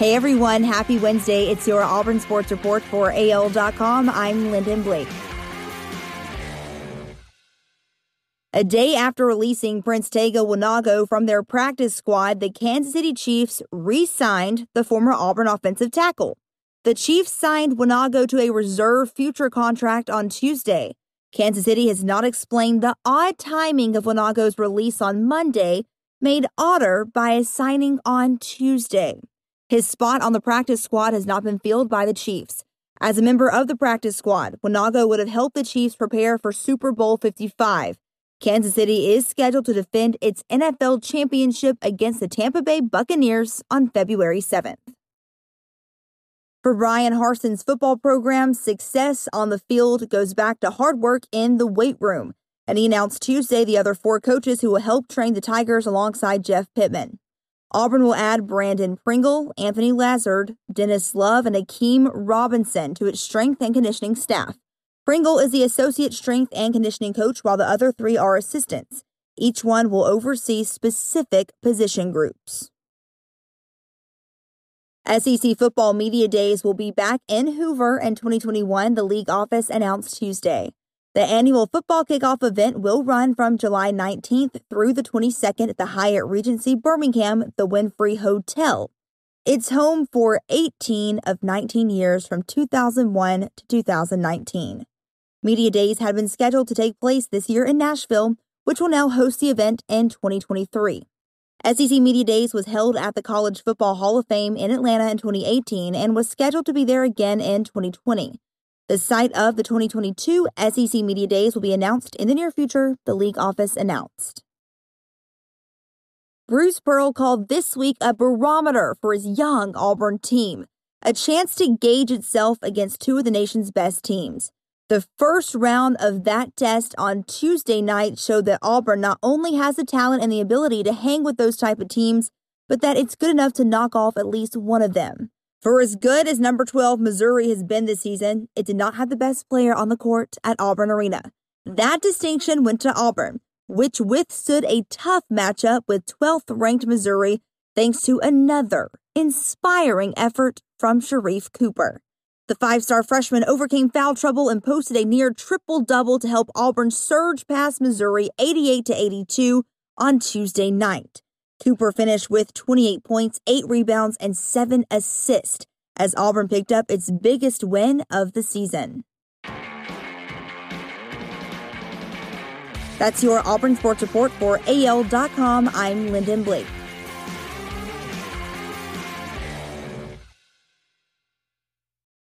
Hey everyone, happy Wednesday. It's your Auburn Sports Report for AL.com. I'm Lyndon Blake. A day after releasing Prince Tega Wanogho from their practice squad, the Kansas City Chiefs re signed the former Auburn offensive tackle. The Chiefs signed Wanogho to a reserve future contract on Tuesday. Kansas City has not explained the odd timing of Wanogho's release on Monday, made odder by a signing on Tuesday. His spot on the practice squad has not been filled by the Chiefs. As a member of the practice squad, Wanogho would have helped the Chiefs prepare for Super Bowl 55. Kansas City is scheduled to defend its NFL championship against the Tampa Bay Buccaneers on February 7th. For Bryan Harsin's football program, success on the field goes back to hard work in the weight room, and he announced Tuesday the other four coaches who will help train the Tigers alongside Jeff Pittman. Auburn will add Brandon Pringle, Anthony Lazard, Dennis Love, and Akeem Robinson to its strength and conditioning staff. Pringle is the associate strength and conditioning coach, while the other three are assistants. Each one will oversee specific position groups. SEC football media days will be back in Hoover in 2021, the league office announced Tuesday. The annual football kickoff event will run from July 19th through the 22nd at the Hyatt Regency Birmingham, the Wynfrey Hotel. It's home for 18 of 19 years from 2001 to 2019. Media Days had been scheduled to take place this year in Nashville, which will now host the event in 2023. SEC Media Days was held at the College Football Hall of Fame in Atlanta in 2018 and was scheduled to be there again in 2020. The site of the 2022 SEC Media Days will be announced in the near future, the league office announced. Bruce Pearl called this week a barometer for his young Auburn team, a chance to gauge itself against two of the nation's best teams. The first round of that test on Tuesday night showed that Auburn not only has the talent and the ability to hang with those type of teams, but that it's good enough to knock off at least one of them. For as good as number 12 Missouri has been this season, it did not have the best player on the court at Auburn Arena. That distinction went to Auburn, which withstood a tough matchup with 12th ranked Missouri thanks to another inspiring effort from Sharife Cooper. The five star freshman overcame foul trouble and posted a near triple double to help Auburn surge past Missouri 88 82 on Tuesday night. Cooper finished with 28 points, 8 rebounds, and 7 assists as Auburn picked up its biggest win of the season. That's your Auburn Sports Report for AL.com. I'm Lyndon Blake.